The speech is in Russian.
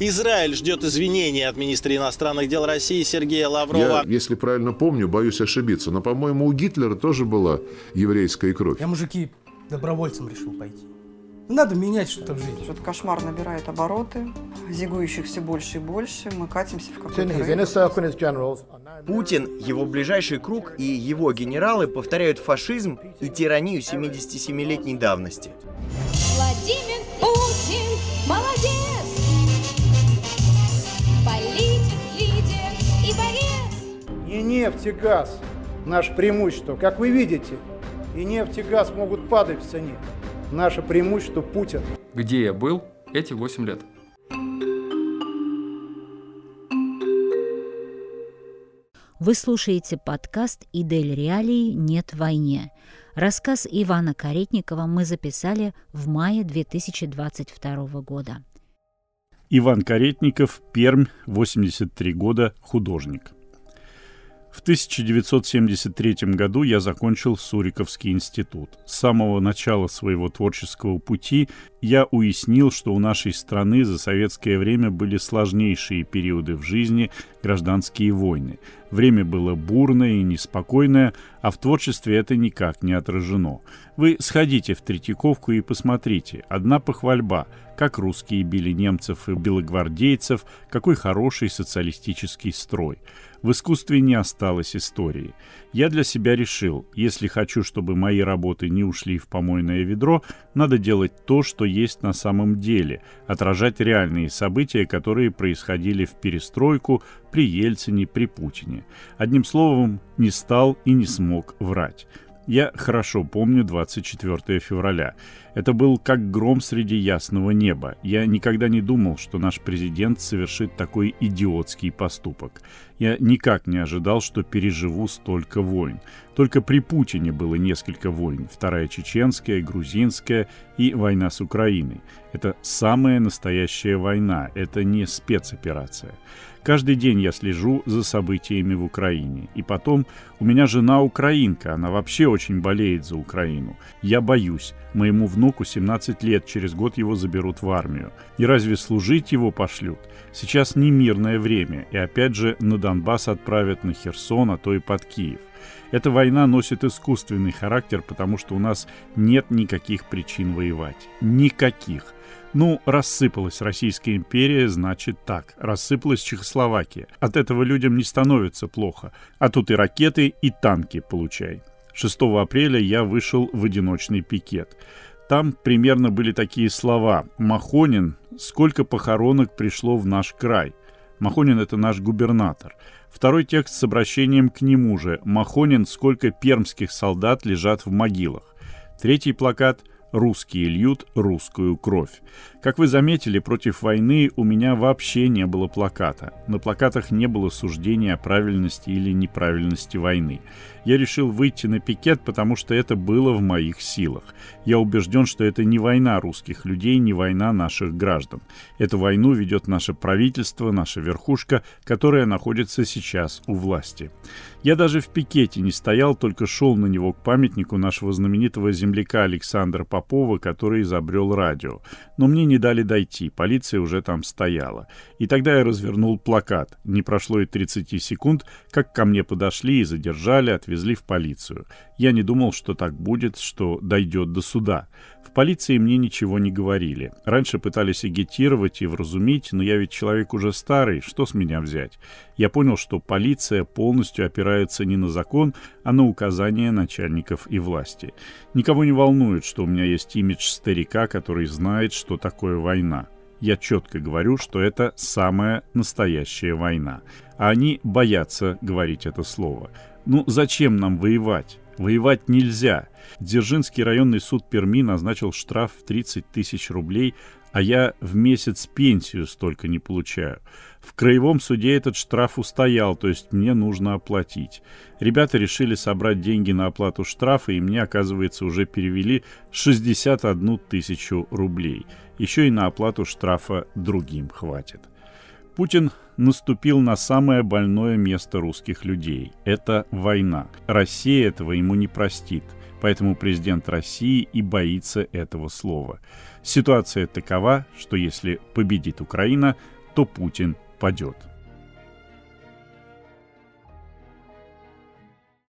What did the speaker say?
Израиль ждет извинений от министра иностранных дел России Сергея Лаврова. Я, если правильно помню, боюсь ошибиться, но, по-моему, у Гитлера тоже была еврейская кровь. Я, мужики, добровольцем решил пойти. Надо менять что-то в жизни. Этот кошмар набирает обороты, зигующих все больше и больше. Мы катимся в какой-то Путин, его ближайший круг и его генералы повторяют фашизм и тиранию 77-летней давности. Владимир Путин Не нефть и газ – наше преимущество. Как вы видите, и нефть и газ могут падать в цене. Наше преимущество – Путин. Где я был эти 8 лет? Вы слушаете подкаст «Идель Реалии. Нет войне». Рассказ Ивана Каретникова мы записали в мае 2022 года. Иван Каретников, Пермь, 83 года, художник. В 1973 году я закончил Суриковский институт. С самого начала своего творческого пути я уяснил, что у нашей страны за советское время были сложнейшие периоды в жизни, гражданские войны. Время было бурное и неспокойное, а в творчестве это никак не отражено. Вы сходите в Третьяковку и посмотрите. Одна похвальба, как русские били немцев и белогвардейцев, какой хороший социалистический строй. В искусстве не осталось истории. Я для себя решил, если хочу, чтобы мои работы не ушли в помойное ведро, надо делать то, что есть на самом деле, отражать реальные события, которые происходили в перестройку, при Ельцине, при Путине. Одним словом, не стал и не смог врать. Я хорошо помню 24 февраля. Это был как гром среди ясного неба. Я никогда не думал, что наш президент совершит такой идиотский поступок. Я никак не ожидал, что переживу столько войн. Только при Путине было несколько войн. Вторая чеченская, грузинская и война с Украиной. Это самая настоящая война, это не спецоперация. Каждый день я слежу за событиями в Украине. И потом, у меня жена украинка, она вообще очень болеет за Украину. Я боюсь, моему внуку 17 лет, через год его заберут в армию. И разве служить его пошлют? Сейчас не мирное время, и опять же на Донбасс отправят на Херсон, а то и под Киев. Эта война носит искусственный характер, потому что у нас нет никаких причин воевать. Никаких. Ну, рассыпалась Российская империя, значит так. Рассыпалась Чехословакия. От этого людям не становится плохо. А тут и ракеты, и танки получай. 6 апреля я вышел в одиночный пикет. Там примерно были такие слова. «Махонин, сколько похоронок пришло в наш край?» Махонин — это наш губернатор. Второй текст с обращением к нему же. «Махонин, сколько пермских солдат лежат в могилах?» Третий плакат — русские льют русскую кровь. Как вы заметили, против войны у меня вообще не было плаката. На плакатах не было суждения о правильности или неправильности войны. Я решил выйти на пикет, потому что это было в моих силах. Я убежден, что это не война русских людей, не война наших граждан. Эту войну ведет наше правительство, наша верхушка, которая находится сейчас у власти. Я даже в пикете не стоял, только шел на него к памятнику нашего знаменитого земляка Александра Попова, который изобрел радио. Но мне не дали дойти, полиция уже там стояла. И тогда я развернул плакат. Не прошло и 30 секунд, как ко мне подошли и задержали, отвезли в полицию. Я не думал, что так будет, что дойдет до суда. В полиции мне ничего не говорили. Раньше пытались агитировать и вразумить, но я ведь человек уже старый, что с меня взять? Я понял, что полиция полностью опирается не на закон, а на указания начальников и власти. Никого не волнует, что у меня есть имидж старика, который знает, что такое война я четко говорю, что это самая настоящая война. А они боятся говорить это слово. Ну зачем нам воевать? Воевать нельзя. Дзержинский районный суд Перми назначил штраф в 30 тысяч рублей, а я в месяц пенсию столько не получаю. В краевом суде этот штраф устоял, то есть мне нужно оплатить. Ребята решили собрать деньги на оплату штрафа, и мне, оказывается, уже перевели 61 тысячу рублей. Еще и на оплату штрафа другим хватит. Путин наступил на самое больное место русских людей. Это война. Россия этого ему не простит. Поэтому президент России и боится этого слова. Ситуация такова, что если победит Украина, то Путин падет.